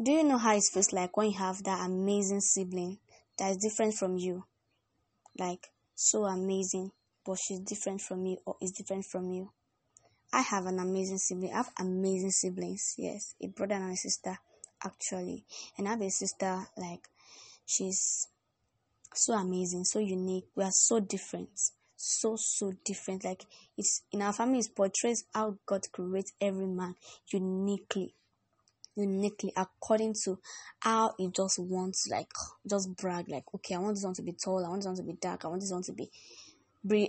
Do you know how it feels like when you have that amazing sibling that is different from you? Like, so amazing, but she's different from you or is different from you. I have an amazing sibling. I have amazing siblings, yes, a brother and a sister, actually. And I have a sister, like, she's so amazing, so unique. We are so different so so different like it's in our family it portrays how god creates every man uniquely uniquely according to how he just wants like just brag like okay i want this one to be tall i want this one to be dark i want this one to be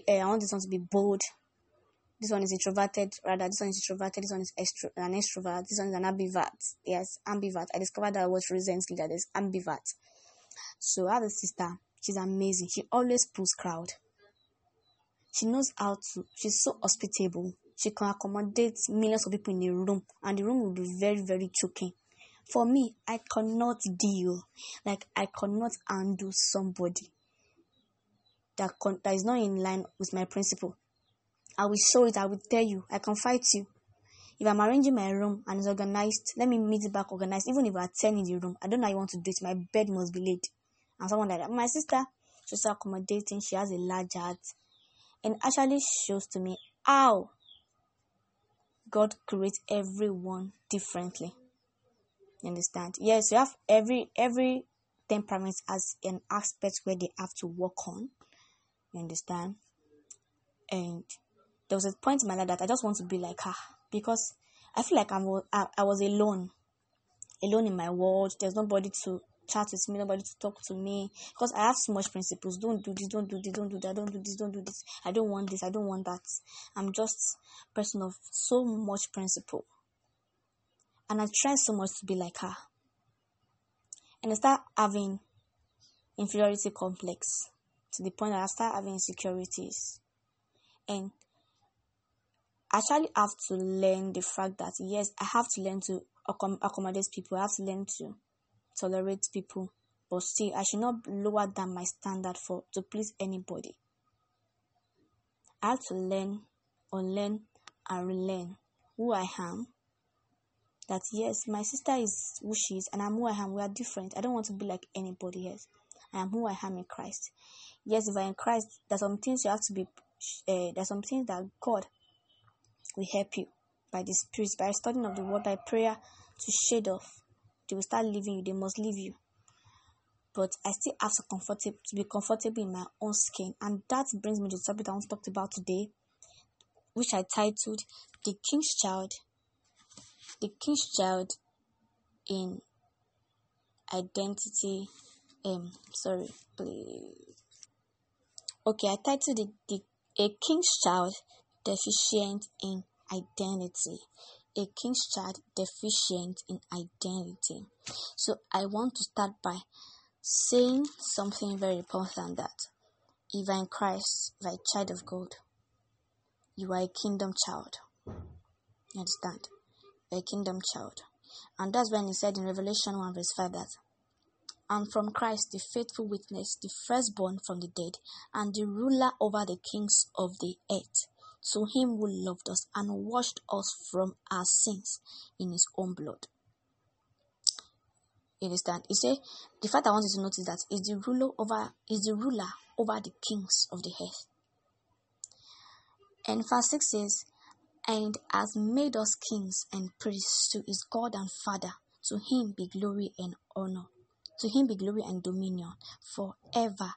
uh, i want this one to be bold. This one is introverted rather this one is introverted this one is extro- an extrovert this one is an ambivert. Yes ambivert. I discovered that word recently that is ambivert. So i have a sister. She's amazing. She always pulls crowd. She knows how to she's so hospitable she can accommodate millions of people in a room and the room will be very very choking. For me i cannot deal. Like i cannot undo somebody that con- that is not in line with my principle. I will show it i will tell you i can fight you. If i'm arranging my room and it's organized let me meet it back organized. Even if i 10 in the room i don't know how you want to do it. My bed must be laid. And someone like that. My sister she's accommodating she has a large heart and actually shows to me how God creates everyone differently. You understand? Yes, you have every every temperament as an aspect where they have to work on. You understand? And there was a point in my life that I just want to be like her because I feel like I'm I, I was alone, alone in my world. There's nobody to chat with me, nobody to talk to me because I have so much principles. Don't do this, don't do this, don't do that, don't do this, don't do this. I don't want this, I don't want that. I'm just person of so much principle. And I try so much to be like her. And I start having inferiority complex to the point that I start having insecurities. And I actually have to learn the fact that yes, I have to learn to accommodate people. I have to learn to tolerate people, but still, I should not lower down my standard for to please anybody. I have to learn, unlearn, and relearn who I am. That yes, my sister is who she is, and I'm who I am. We are different. I don't want to be like anybody else. I am who I am in Christ. Yes, if I'm in Christ, there's some things you have to be. Uh, there's some things that God will help you by the Spirit, by studying of the Word, by prayer to shade off they will start leaving you, they must leave you. But I still have to comfortable to be comfortable in my own skin. And that brings me to the topic I want to talk about today, which I titled The King's Child. The King's Child in Identity. Um sorry, please. Okay, I titled it the A King's Child Deficient in Identity a king's child deficient in identity. So I want to start by saying something very important that if in Christ, if you're a child of God, you are a kingdom child. You understand? You're a kingdom child. And that's when he said in Revelation 1 verse 5 that and from Christ, the faithful witness, the firstborn from the dead, and the ruler over the kings of the earth to him who loved us and washed us from our sins in his own blood. You understand? He said the fact I want you to notice that is the ruler over is the ruler over the kings of the earth. And verse 6 says, and has made us kings and priests to his God and Father. To him be glory and honor. To him be glory and dominion forever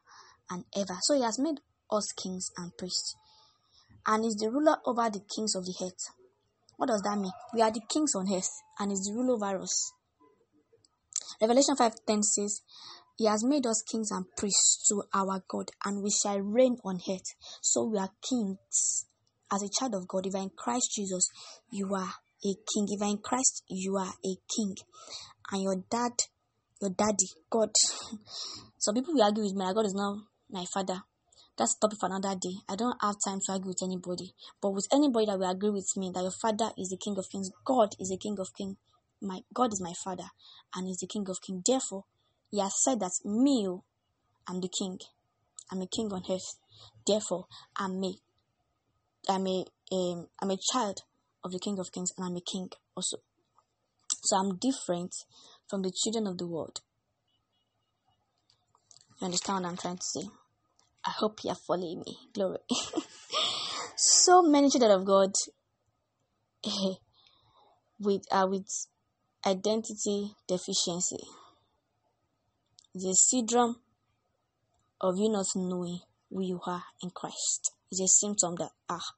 and ever. So he has made us kings and priests and is the ruler over the kings of the earth. What does that mean? We are the kings on earth and is the ruler over us. Revelation 5:10 says, He has made us kings and priests to our God, and we shall reign on earth. So we are kings. As a child of God, if in Christ Jesus, you are a king. If in Christ, you are a king. And your dad, your daddy, God. Some people will argue with me, God is not my father. That's a topic for another day. I don't have time to argue with anybody. But with anybody that will agree with me that your father is the king of kings, God is the king of kings. My God is my father and is the king of kings. Therefore, he has said that me, oh, I'm the king. I'm a king on earth. Therefore, I'm a I'm a um, I'm a child of the King of Kings and I'm a king also. So I'm different from the children of the world. You understand what I'm trying to say? I hope you are following me. Glory. so many children of God with uh, with identity deficiency. The syndrome of you not knowing who you are in Christ. It's a symptom that ah,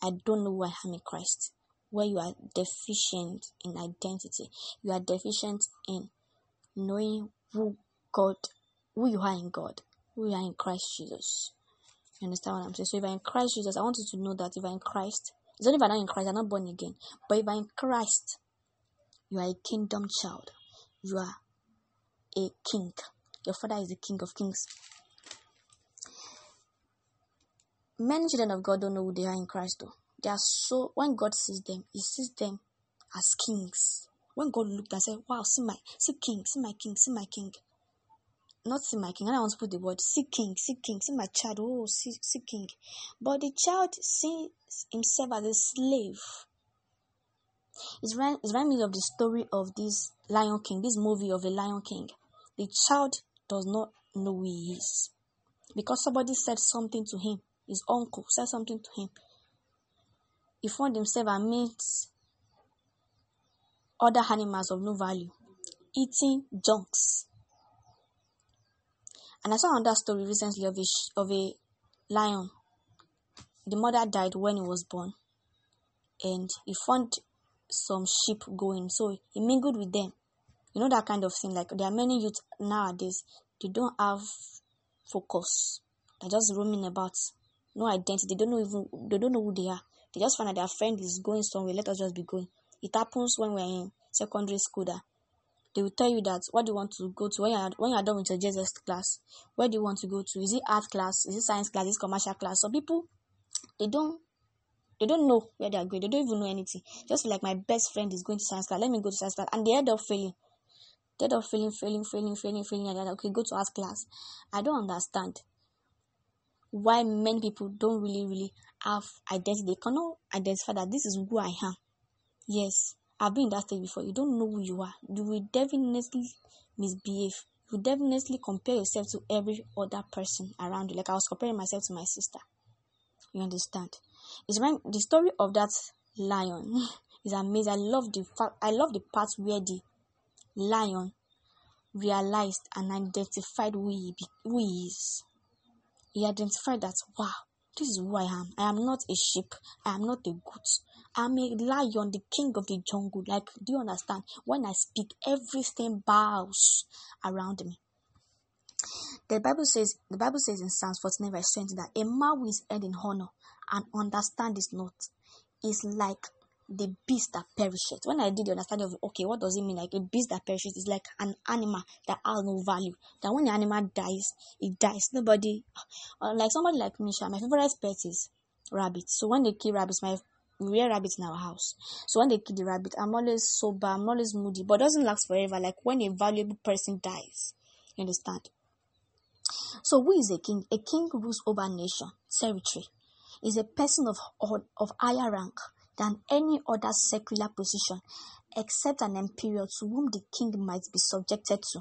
I don't know who I am in Christ. Where you are deficient in identity, you are deficient in knowing who God, who you are in God, you are in Christ Jesus. You understand what I'm saying? So if I'm in Christ Jesus, I want you to know that if I'm in Christ, it's only if I'm not in Christ, I'm not born again. But if I'm in Christ, you are a kingdom child. You are a king. Your father is the king of kings. Many children of God don't know who they are in Christ though. They are so when God sees them, He sees them as kings. When God looked and said, Wow, see my see king, see my king, see my king. Not see my king. I want to put the word see king, see king, see my child. Oh, see, see king. But the child sees himself as a slave. It's remind, it's remind me of the story of this Lion King, this movie of a Lion King. The child does not know who he is because somebody said something to him his uncle said something to him. He found himself amidst other animals of no value, eating junks. And I saw another story recently of a, of a lion. The mother died when he was born, and he found some sheep going, so he mingled with them. You know that kind of thing. Like there are many youth nowadays, they don't have focus. They're just roaming about no identity. They don't know even they don't know who they are. They just find that their friend is going somewhere. Let us just be going. It happens when we're in secondary school that they will tell you that what do you want to go to when you're when you're done with your Jesus class. Where do you want to go to? Is it art class? Is it science class? Is it commercial class? Some people they don't they don't know where they are going. They don't even know anything. Just like my best friend is going to science class. Let me go to science class. And they end up failing. They end up failing, failing, failing, failing, failing. And then, okay, go to art class. I don't understand why many people don't really really have identity they cannot identify that this is who i am yes i've been in that stage before. You don't know who you are. You will definitely misbehave. You definitely compare yourself to every other person around you. Like i was comparing myself to my sister. You understand? It's when the story of that lion is amazing. I love the fact i love the part where the lion realized and identified who he, who he is. He identified that, wow, this is who I am. I am not a sheep. I am not a goat. I'm a lion, the king of the jungle. Like, do you understand? When I speak, everything bows around me. The Bible says, the Bible says in Psalms 49 verse 20 that a man who is held in honor and understand is not is like the beast that perishes. When I did the understanding of okay, what does it mean? Like a beast that perishes is like an animal that has no value. That when the animal dies, it dies. Nobody, uh, like somebody like me, my favorite pet is rabbits. So when they kill rabbits, my we rear rabbits in our house. So when they kill the rabbit, I'm always sober, I'm always moody, but doesn't last forever. Like when a valuable person dies, you understand? So who is a king? A king rules over nation, territory. Is a person of of higher rank than any other secular position except an emperor to whom the king might be subjected to.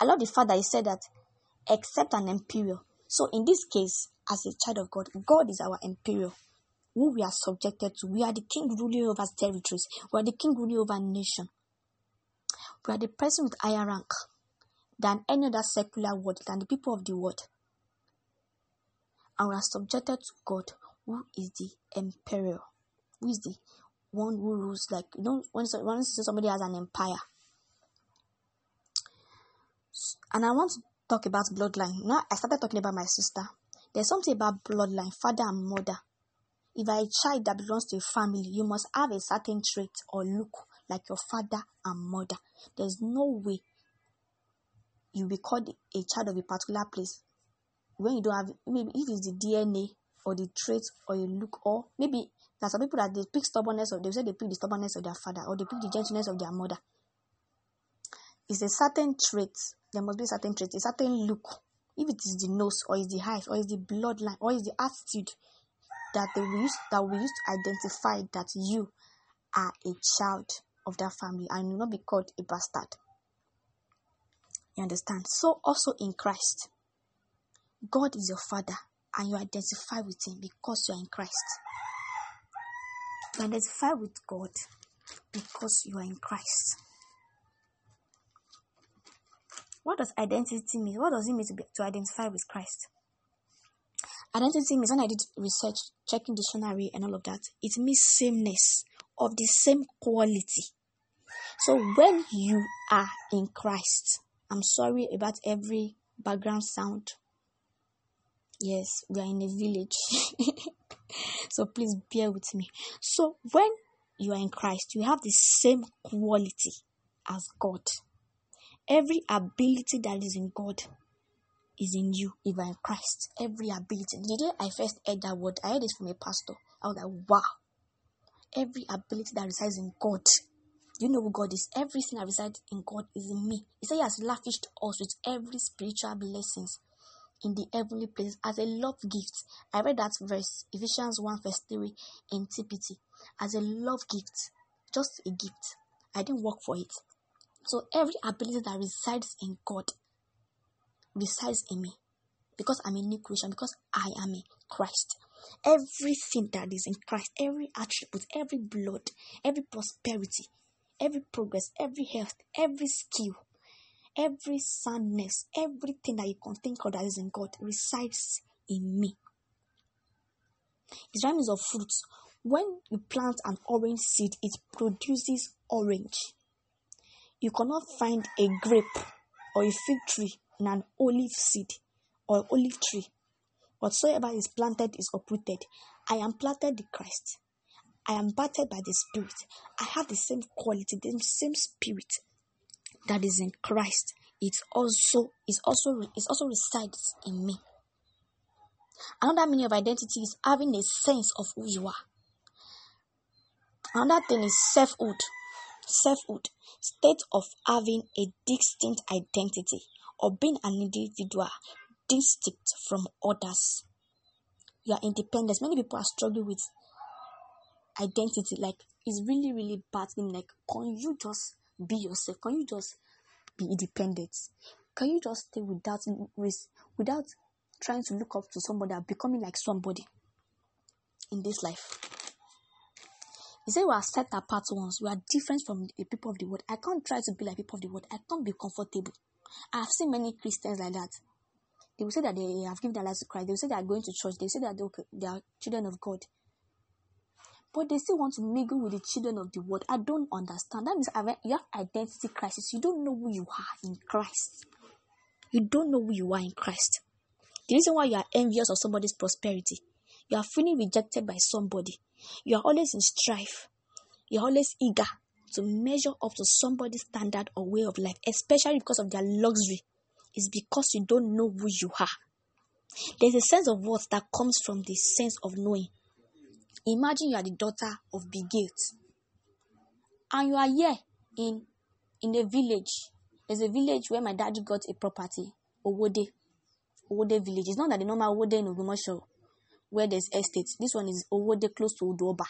I love the fact that he said that except an emperor. So in this case, as a child of God, God is our emperor who we are subjected to. We are the king ruling over territories. We are the king ruling over nation. We are the person with higher rank than any other secular world, than the people of the world. And we are subjected to God, who is the emperor who is the one who rules? Like you know when, when somebody has an empire. And i want to talk about bloodline. Now i started talking about my sister. There's something about bloodline father and mother. If a child that belongs to a family you must have a certain trait or look like your father and mother. There's no way you be called a child of a particular place when you don't have maybe if it's the dna or the trait or you look or maybe there are some people that they pick stubbornness of they say they pick the stubbornness of their father or they pick the gentleness of their mother. It's a certain trait. There must be a certain trait, a certain look. If it is the nose or is the eyes or is the bloodline or is the attitude that they use that we use to identify that you are a child of that family and will not be called a bastard. You understand? So also in Christ, God is your Father and you identify with Him because you are in Christ. Identify with God because you are in Christ. What does identity mean? What does it mean to, be, to identify with Christ? Identity means when I did research, checking dictionary and all of that, it means sameness of the same quality. So when you are in Christ, I'm sorry about every background sound. Yes, we are in a village. so please bear with me. So when you are in Christ, you have the same quality as God. Every ability that is in God is in you even in Christ. Every ability. The day I first heard that word, I heard it from a pastor. I was like, wow. Every ability that resides in God. You know who God is. Everything that resides in God is in me. He said he has lavished us with every spiritual blessings in the heavenly place as a love gift. I read that verse, Ephesians 1 verse 3 in TPT, as a love gift, just a gift. I didn't work for it. So every ability that resides in God resides in me because I'm a new creation, because I am a Christ. Everything that is in Christ, every attribute, every blood, every prosperity, every progress, every health, every skill, every soundness, everything that you can think of that is in God resides in me. It's is of fruits. When you plant an orange seed, it produces orange. You cannot find a grape or a fig tree in an olive seed or olive tree. Whatsoever is planted is uprooted. I am planted in Christ. I am battered by the Spirit. I have the same quality, the same spirit that is in Christ. It also is also is also resides in me. Another meaning of identity is having a sense of who you are. Another thing is selfhood. Selfhood, state of having a distinct identity or being an individual distinct from others. You are independent. Many people are struggling with identity. Like it's really, really bad. Thing. Like, can you just be yourself? Can you just be independent? Can you just stay without without trying to look up to somebody or becoming like somebody in this life? He said we are set apart ones. We are different from the people of the world. I can't try to be like people of the world. I can't be comfortable. I have seen many Christians like that. They will say that they have given their lives to Christ. They will say they are going to church. They say that they are children of God. But they still want to mingle with the children of the world. I don't understand. That means you have identity crisis. You don't know who you are in Christ. You don't know who you are in Christ. The reason why you are envious of somebody's prosperity, you are feeling rejected by somebody. You are always in strife. You are always eager to measure up to somebody's standard or way of life, especially because of their luxury, is because you don't know who you are. There's a sense of worth that comes from the sense of knowing. Imagine you are the daughter of Bill Gates, and you are here in in a village. There's a village where my daddy got a property, Owode, Owode village. It's not that the normal Owode in Ogbomoso, where there's estates. This one is Owode close to Udoba.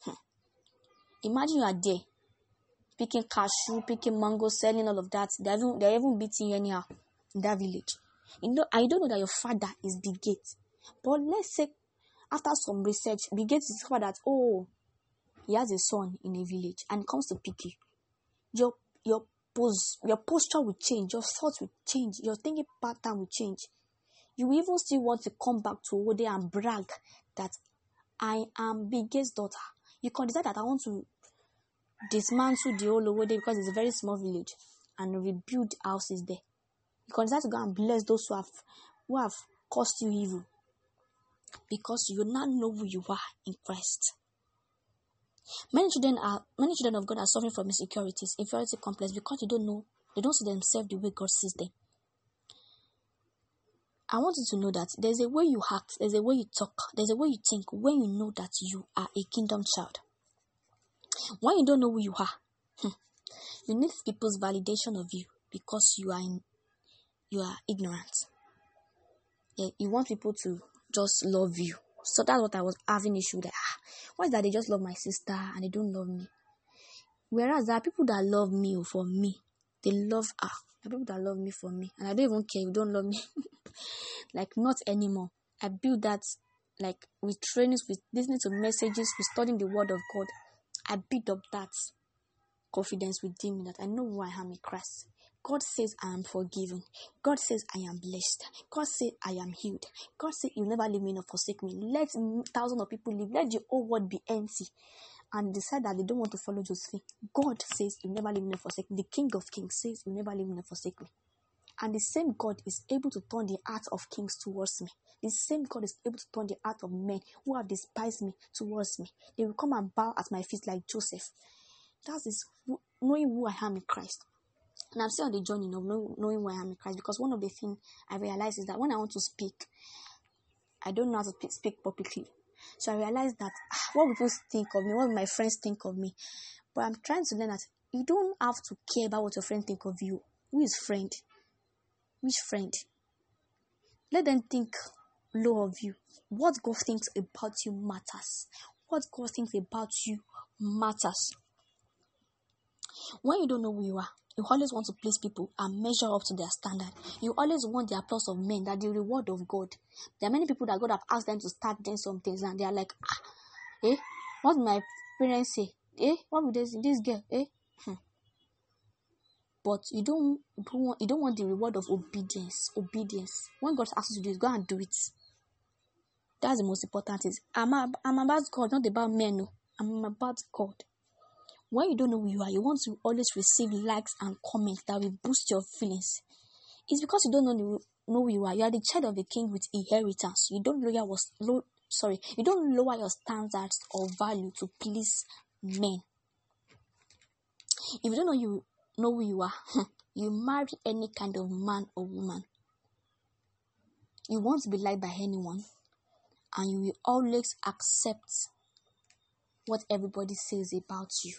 Hmm. Imagine you are there picking cashew, picking mango, selling all of that. They're even, they're even beating you anyhow in that village. You know, I don't know that your father is Bill Gates. But let's say after some research, we get to discover that oh, he has a son in a village and comes to pick you. Your your pose, your posture will change, your thoughts will change, your thinking pattern will change. You even still want to come back to Ode and brag that I am biggest daughter. You can decide that I want to dismantle the whole Owode because it's a very small village and rebuild houses there. You can decide to go and bless those who have who have caused you evil because you now know who you are in Christ. Many children are many children of God are suffering from insecurities, inferiority complex because they don't know they don't see themselves the way God sees them. I want you to know that there's a way you act, there's a way you talk, there's a way you think when you know that you are a kingdom child. When you don't know who you are, hmm, you need people's validation of you because you are in, you are ignorant. Yeah, you want people to just love you. So that's what I was having issue that ah, why is that they just love my sister and they don't love me? Whereas there are people that love me for me. They love her. The people that love me for me. And I don't even care if you don't love me. like not anymore. I build that like with trainings, with listening to messages, with studying the word of God. I build up that confidence within me that I know who I am in Christ. God says I am forgiven. God says I am blessed. God says I am healed. God says you'll never leave me nor forsake me. Let thousands of people live. Let the whole world be empty. And decide that they don't want to follow Josephine. God says you'll never leave me nor forsake me. The King of Kings says you'll never leave me nor forsake me. And the same God is able to turn the heart of kings towards me. The same God is able to turn the heart of men who have despised me towards me. They will come and bow at my feet like Joseph. That is knowing who I am in Christ. And I'm still on the journey of knowing why I am in Christ because one of the things I realize is that when I want to speak, I don't know how to speak publicly. So I realize that ah, what people think of me, what my friends think of me. But I'm trying to learn that you don't have to care about what your friends think of you. Who is friend? Which friend? Let them think low of you. What God thinks about you matters. What God thinks about you matters. When you don't know who you are, you always want to please people and measure up to their standard. You always want the applause of men, that the reward of God. There are many people that God have asked them to start doing some things and they are like, ah, eh, what my parents say? Eh, what would say? This girl, eh? Hmm. But you don't, you don't want you don't want the reward of obedience. Obedience. When God asks you to do it, go and do it. That's the most important thing. I'm, I'm about God, not about men. No. I'm about God. When you don't know who you are, you want to always receive likes and comments that will boost your feelings. It's because you don't know, know who you are. You are the child of a king with inheritance. You don't lower was low, sorry, you don't lower your standards or value to please men. If you don't know you know who you are, you marry any kind of man or woman. You won't be liked by anyone, and you will always accept what everybody says about you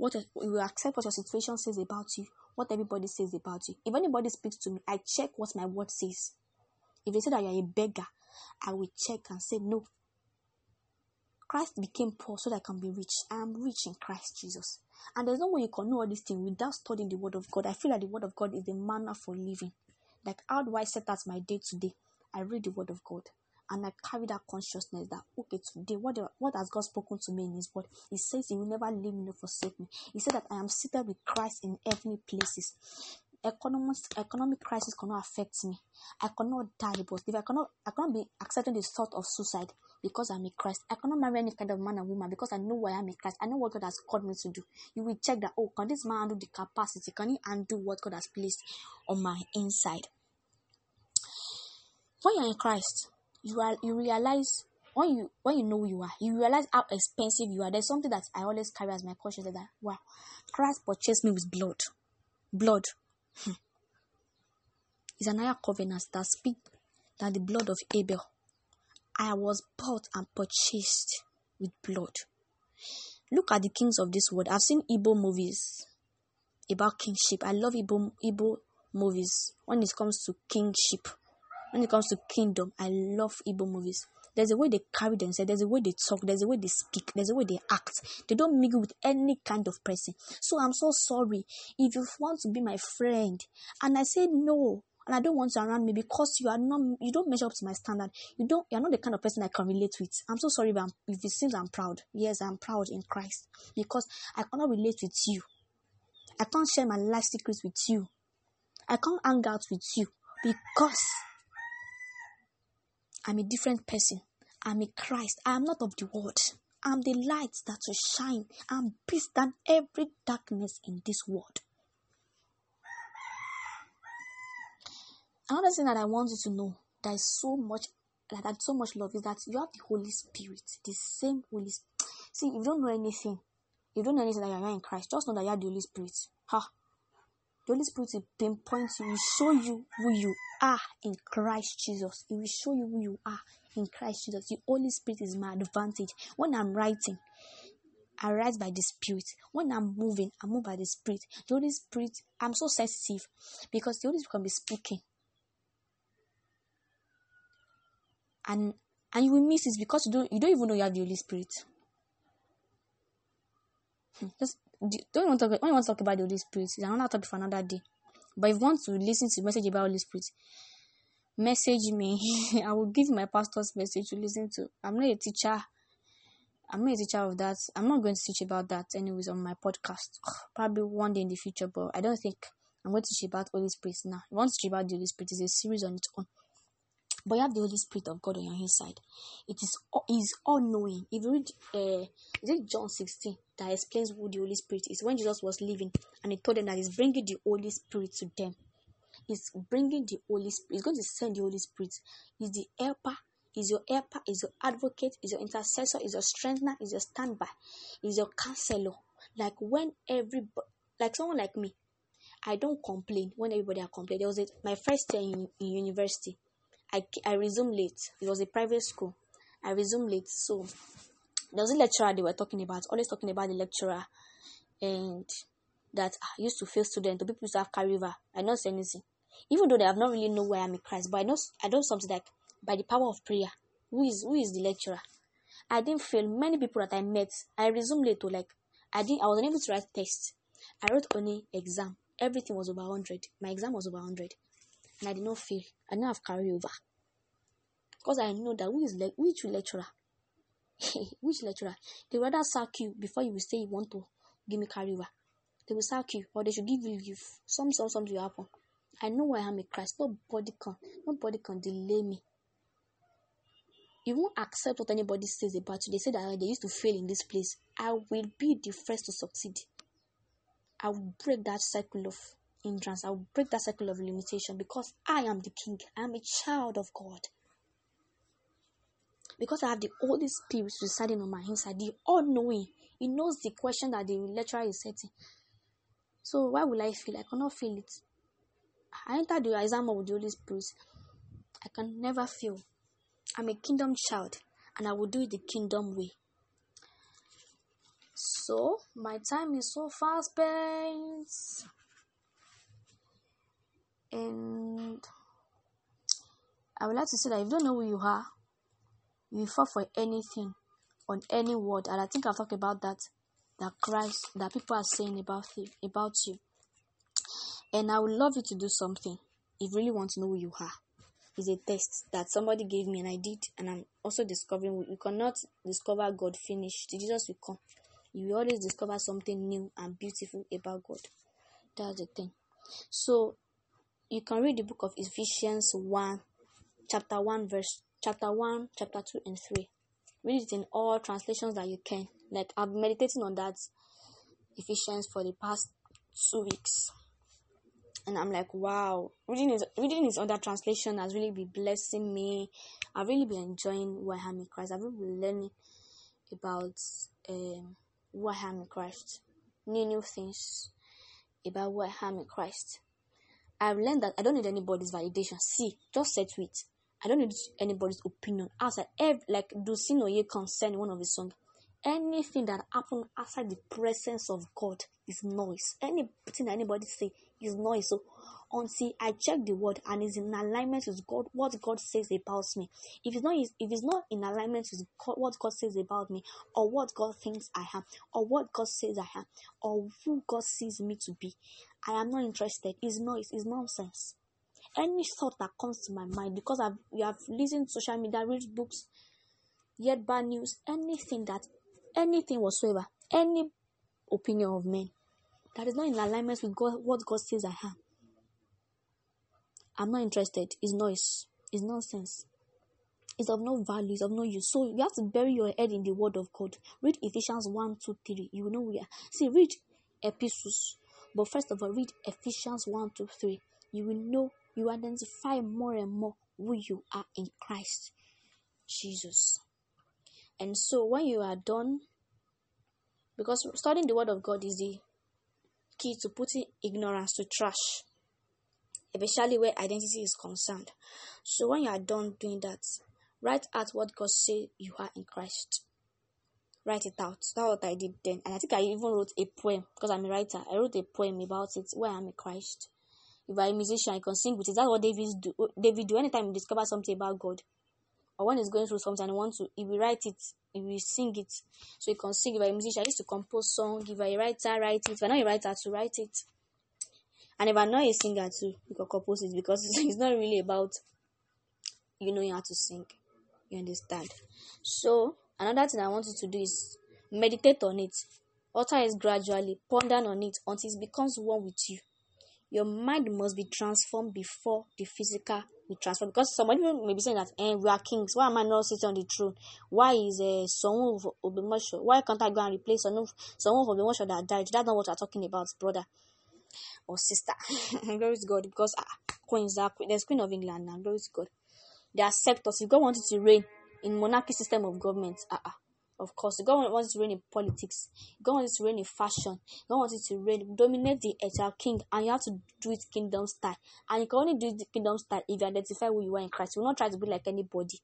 what you accept what your situation says about you, what everybody says about you. If anybody speaks to me, I check what my word says. If they say that you're a beggar, I will check and say no. Christ became poor so that I can be rich. I am rich in Christ Jesus. And there's no way you can know all these things without studying the Word of God. I feel like the Word of God is the manna for living. Like, how do I set out my day today? I read the Word of God and I carry that consciousness that okay today what what has God spoken to me in His word? He says He will never leave me nor forsake me. He said that I am seated with Christ in heavenly places. Economic economic crisis cannot affect me. I cannot die, but if I cannot I cannot be accepting the thought of suicide because I'm a Christ. I cannot marry any kind of man or woman because I know why I'm a Christ. I know what God has called me to do. You will check that oh can this man handle the capacity? Can he undo what God has placed on my inside? When you're in Christ, you are you realize when you when you know who you are, you realize how expensive you are. There's something that I always carry as my conscience that wow, Christ purchased me with blood. Blood. Hmm. It's another covenant that speak that the blood of Abel. I was bought and purchased with blood. Look at the kings of this world. I've seen Igbo movies about kingship. I love Igbo, Igbo movies when it comes to kingship when it comes to kingdom, I love Igbo movies. There's a way they carry themselves, there's a way they talk, there's a way they speak, there's a way they act. They don't mingle with any kind of person. So I'm so sorry if you want to be my friend and I say no and I don't want you around me because you are not you don't measure up to my standard. You don't you're not the kind of person I can relate with. I'm so sorry if, if it seems I'm proud. Yes, I'm proud in Christ because I cannot relate with you. I can't share my life secrets with you. I can't hang out with you because I'm a different person. I'm a Christ. I am not of the world. I'm the light that will shine and peace than every darkness in this world. Another thing that I want you to know that is so much that so much love is that you have the Holy Spirit, the same Holy Spirit. See, if you don't know anything, you don't know anything that you are in Christ, just know that you have the Holy Spirit. Ha! The Holy Spirit will pinpoint you, will show you who you are in Christ Jesus. It will show you who you are in Christ Jesus. The Holy Spirit is my advantage. When I'm writing, I write by the Spirit. When I'm moving, I move by the Spirit. The Holy Spirit, I'm so sensitive because the Holy Spirit can be speaking. And and you will miss it because you don't you don't even know you have the Holy Spirit. Hmm, just don't want to talk, when want to talk about the Holy Spirit, it's another topic for another day. But if you want to listen to message about Holy Spirit, message me. I will give my pastor's message to listen to. I'm not a teacher. I'm not a teacher of that. I'm not going to teach about that anyways on my podcast. Probably one day in the future, but I don't think I'm going to teach about Holy Spirit now. I want to teach about the Holy Spirit. It's a series on its own. But you have the Holy Spirit of God on your inside. It is is all knowing. If you read, uh, is it John 16 that explains who the Holy Spirit is? When Jesus was living and he told them that he's bringing the Holy Spirit to them. He's bringing the Holy Spirit. He's going to send the Holy Spirit. He's the helper. He's your helper. He's your advocate. He's your intercessor. He's your strengthener. He's your standby. He's your counselor. Like when everybody, like someone like me, I don't complain when everybody are complaining. There was a, my first year in, in university. I, I resumed late. It was a private school. I resumed late. So there was a lecturer they were talking about, always talking about the lecturer and that I used to fail students, the people to have. I don't say anything. Even though they have not really know why I'm in Christ, but I know I know something like by the power of prayer. Who is who is the lecturer? I didn't fail. Many people that I met, I resumed late to like I didn't I was unable to write tests. I wrote only exam. Everything was over 100. My exam was over 100 and I did not fail. I not have carry over. Because I know that is le- which lecturer? which lecturer? They rather sack you before you will say you want to give me carry over. They will sack you or they should give you leave. Some some something will happen. I know I am in Christ. Nobody can nobody can delay me. You won't accept what anybody says about you. They say that uh, they used to fail in this place. I will be the first to succeed. I will break that cycle of hindrance. I will break that cycle of limitation because I am the king. I am a child of God. Because I have the Holy Spirit residing on my inside, the all knowing. He knows the question that the lecturer is setting. So why will I feel? I cannot feel it. I enter the exam of the Holy Spirit. I can never feel. I'm a kingdom child and I will do it the kingdom way. So my time is so fast spent and I would like to say that if you don't know who you are, you fall for anything on any word, and I think I've talked about that that Christ that people are saying about you about you. And I would love you to do something if you really want to know who you are. It's a test that somebody gave me and I did, and I'm also discovering we cannot discover God finished. Jesus will come. You will always discover something new and beautiful about God. That's the thing. So you can read the book of Ephesians 1, chapter 1, verse chapter 1, chapter 2, and 3. Read it in all translations that you can. Like I've been meditating on that Ephesians for the past two weeks. And I'm like, wow, reading is reading his other translation has really been blessing me. I've really been enjoying who I am in Christ. I've really been learning about um, who I am in Christ, new new things about who I am in Christ. I've learned that I don't need anybody's validation. See, just set with. I don't need anybody's opinion. Outside, every, like Dulcino Ye concern one of his songs. Anything that happen outside the presence of God is noise. Anything anybody say is noise. So until I check the word and is in alignment with God, what God says about me. If it's not, if it's not in alignment with God, what God says about me, or what God thinks I am, or what God says I am, or who God sees me to be, I am not interested. It's noise. It's nonsense. Any thought that comes to my mind because I've you have listened to social media, read books, yet bad news, anything that, anything whatsoever, any opinion of men that is not in alignment with God, what God says I am. I'm not interested. It's noise. It's nonsense. It's of no value. It's of no use. So you have to bury your head in the Word of God. Read Ephesians 1, 2, 3. You know where. See, read epistles. But first of all, read Ephesians 1, 2, 3. You will know, you identify more and more who you are in Christ Jesus. And so when you are done, because studying the Word of God is the key to putting ignorance to trash, especially where identity is concerned. So when you are done doing that, write out what God said you are in Christ. Write it out. That's what I did then. And I think I even wrote a poem because I'm a writer. I wrote a poem about it where I'm in Christ. If I'm a musician, I can sing with it. That's what David do. David do anytime he discovers something about God or when he's going through something and want to, he will write it, he will sing it. So he can sing. If I'm a musician, I used to compose song. If I'm a writer, write it. If I'm not a writer, to write it. And if I'm not a singer too, you can compose it because it's not really about you knowing how to sing. You understand? So another thing I want you to do is meditate on it. Utter it gradually, ponder on it until it becomes one with you. Your mind must be transformed before the physical transform. Because somebody may be saying that, eh, we are kings. Why am I not sitting on the throne? Why is uh, someone of Ogbomoso? Why can't I go and replace someone, someone of Ogbomoso that died? That's not what we're talking about, brother or sister. Glory to God. Because ah, queens are there's Queen of England now. Glory to God. They accept us. If God wanted to reign in monarchy system of government, ah, uh-uh. Of course, God wanted to reign in politics. God wanted to reign in fashion. God wanted to reign, dominate the eternal king, and you have to do it kingdom style. And you can only do it kingdom style if you identify who you are in Christ. You will not try to be like anybody.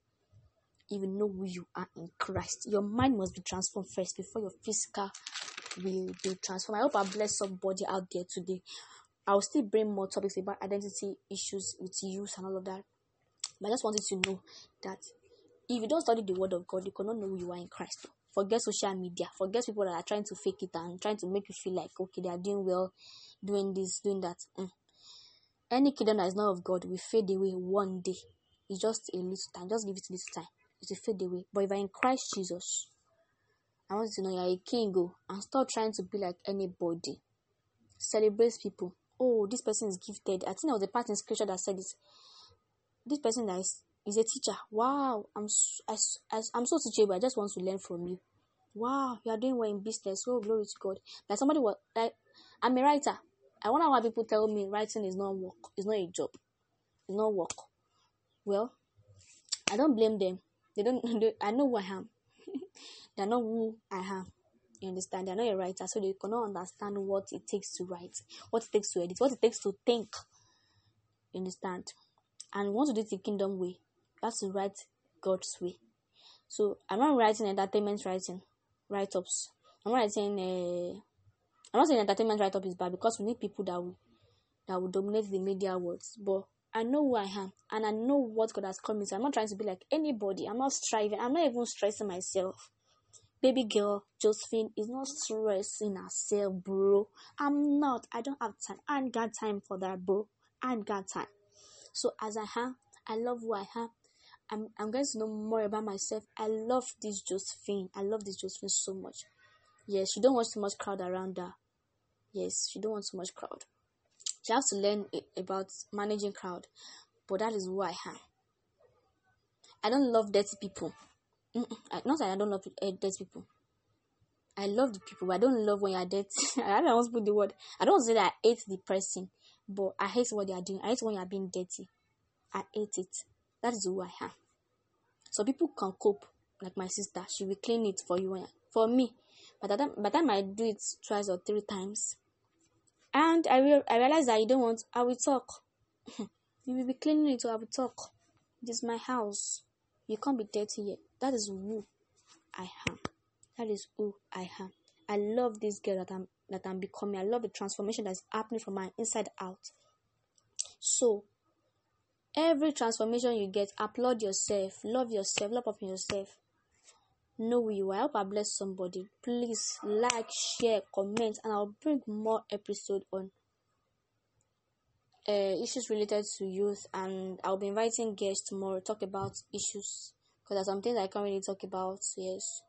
If you know who you are in Christ, your mind must be transformed first before your physical will be transformed. I hope I bless somebody out there today. I'll still bring more topics about identity issues with youth and all of that. But I just wanted to know that if you don't study the word of God, you cannot know who you are in Christ. Forget social media. Forget people that are trying to fake it and trying to make you feel like okay, they are doing well, doing this, doing that. Mm. Any kingdom that is not of God will fade away one day. It's just a little time. Just give it a little time. It will fade away. But if you're in Christ Jesus, I want you to know you're a king, go oh, and stop trying to be like anybody. Celebrate people. Oh, this person is gifted. I think there was a part in scripture that said this this person that is, is a teacher. Wow, I'm I, I, I'm so teachable. I just want to learn from you. Wow, you are doing well in business. Oh, glory to God. Like somebody was like, I'm a writer. I wonder why people tell me writing is not work. It's not a job. It's not work. Well, I don't blame them. They don't. They, I know who I am. they know who I am. You understand? They're not a writer, so they cannot understand what it takes to write, what it takes to edit, what it takes to think. You understand? and want to do it the kingdom way, you have to write God's way. So I'm not writing entertainment writing write ups. I'm not writing uh, I'm not saying entertainment write up is bad because we need people that will that will dominate the media world. But I know who I am and I know what God has called me. So I'm not trying to be like anybody. I'm not striving. I'm not even stressing myself. Baby girl Josephine is not stressing herself, bro. I'm not. I don't have time. I ain't got time for that, bro. I ain't got time. So as I am, I love who I am. I'm, I'm going to know more about myself. I love this Josephine. I love this Josephine so much. Yes, she don't want too much crowd around her. Yes, she don't want too much crowd. She has to learn about managing crowd. But that is who I am. I don't love dirty people. I, not that I don't love uh, dirty people. I love the people, but I don't love when you're dirty. I don't want to put the word. I don't say that I hate the person. But I hate what they are doing. I hate when you are being dirty. I hate it. That is who I am. So people can cope, like my sister. She will clean it for you. For me, by the by the time I do it twice or three times, and I will, I realize that you don't want. I will talk. you will be cleaning it, so I will talk. This is my house. You can't be dirty yet. That is who I am. That is who I am. I love this girl that I'm that I'm becoming. I love the transformation that's happening from my inside out. So, every transformation you get, applaud yourself, love yourself, love up yourself. Know who you are. I hope I bless somebody. Please like, share, comment, and I'll bring more episode on uh, issues related to youth. And I'll be inviting guests tomorrow talk about issues because there's some things I can't really talk about. Yes.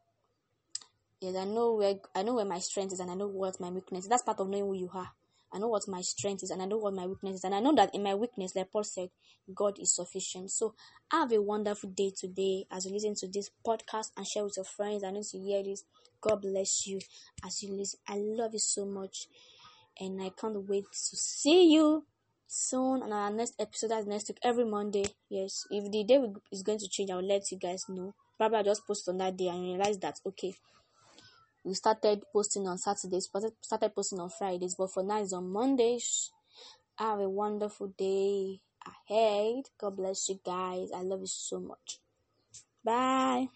Yes, I know where I know where my strength is and I know what my weakness is. That's part of knowing who you are. I know what my strength is and I know what my weakness is. And I know that in my weakness, like Paul said, God is sufficient. So have a wonderful day today as you listen to this podcast and share with your friends. I need to hear this. God bless you as you listen. I love you so much. And I can't wait to see you soon on our next episode. That's next week, every Monday. Yes, if the day is going to change, I'll let you guys know. Probably I'll just post on that day and realize that okay we started posting on Saturdays, but started posting on Fridays, but for now it's on Mondays. Have a wonderful day ahead. God bless you guys. I love you so much. Bye.